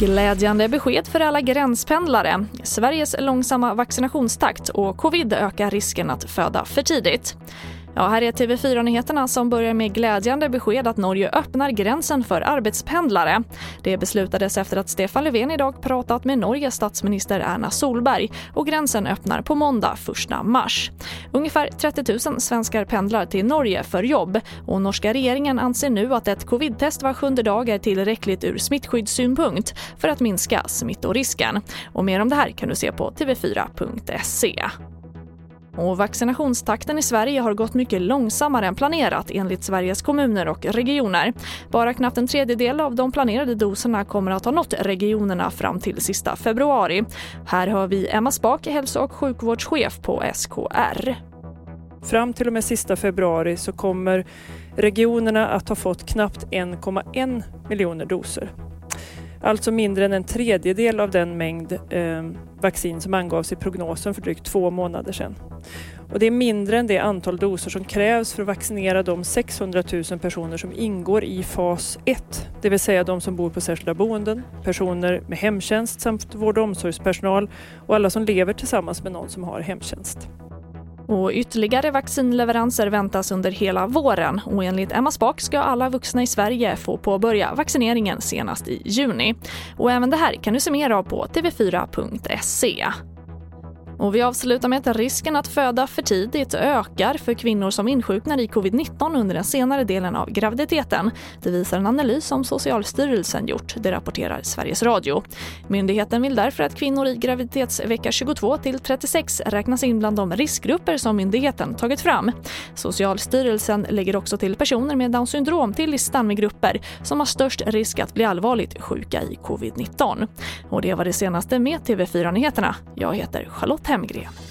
Glädjande besked för alla gränspendlare. Sveriges långsamma vaccinationstakt och covid ökar risken att föda för tidigt. Ja, här är TV4-nyheterna som börjar med glädjande besked att Norge öppnar gränsen för arbetspendlare. Det beslutades efter att Stefan Löfven idag pratat med Norges statsminister Erna Solberg och gränsen öppnar på måndag 1 mars. Ungefär 30 000 svenskar pendlar till Norge för jobb och norska regeringen anser nu att ett covidtest var sjunde dag är tillräckligt ur smittskyddssynpunkt för att minska smittorisken. Och mer om det här kan du se på tv4.se. Och vaccinationstakten i Sverige har gått mycket långsammare än planerat enligt Sveriges kommuner och regioner. Bara knappt en tredjedel av de planerade doserna kommer att ha nått regionerna fram till sista februari. Här hör vi Emma Spak, hälso och sjukvårdschef på SKR. Fram till och med sista februari så kommer regionerna att ha fått knappt 1,1 miljoner doser. Alltså mindre än en tredjedel av den mängd eh, vaccin som angavs i prognosen för drygt två månader sedan. Och det är mindre än det antal doser som krävs för att vaccinera de 600 000 personer som ingår i fas 1, det vill säga de som bor på särskilda boenden, personer med hemtjänst samt vård och omsorgspersonal och alla som lever tillsammans med någon som har hemtjänst. Och ytterligare vaccinleveranser väntas under hela våren och enligt Emma Spak ska alla vuxna i Sverige få påbörja vaccineringen senast i juni. Och även det här kan du se mer av på tv4.se. Och vi avslutar med att risken att föda för tidigt ökar för kvinnor som insjuknar i covid-19 under den senare delen av graviditeten. Det visar en analys som Socialstyrelsen gjort, det rapporterar Sveriges Radio. Myndigheten vill därför att kvinnor i graviditetsvecka 22 till 36 räknas in bland de riskgrupper som myndigheten tagit fram. Socialstyrelsen lägger också till personer med Downs syndrom till listan med grupper som har störst risk att bli allvarligt sjuka i covid-19. Och det var det senaste med TV4 Nyheterna. Jag heter Charlotte Hemgren.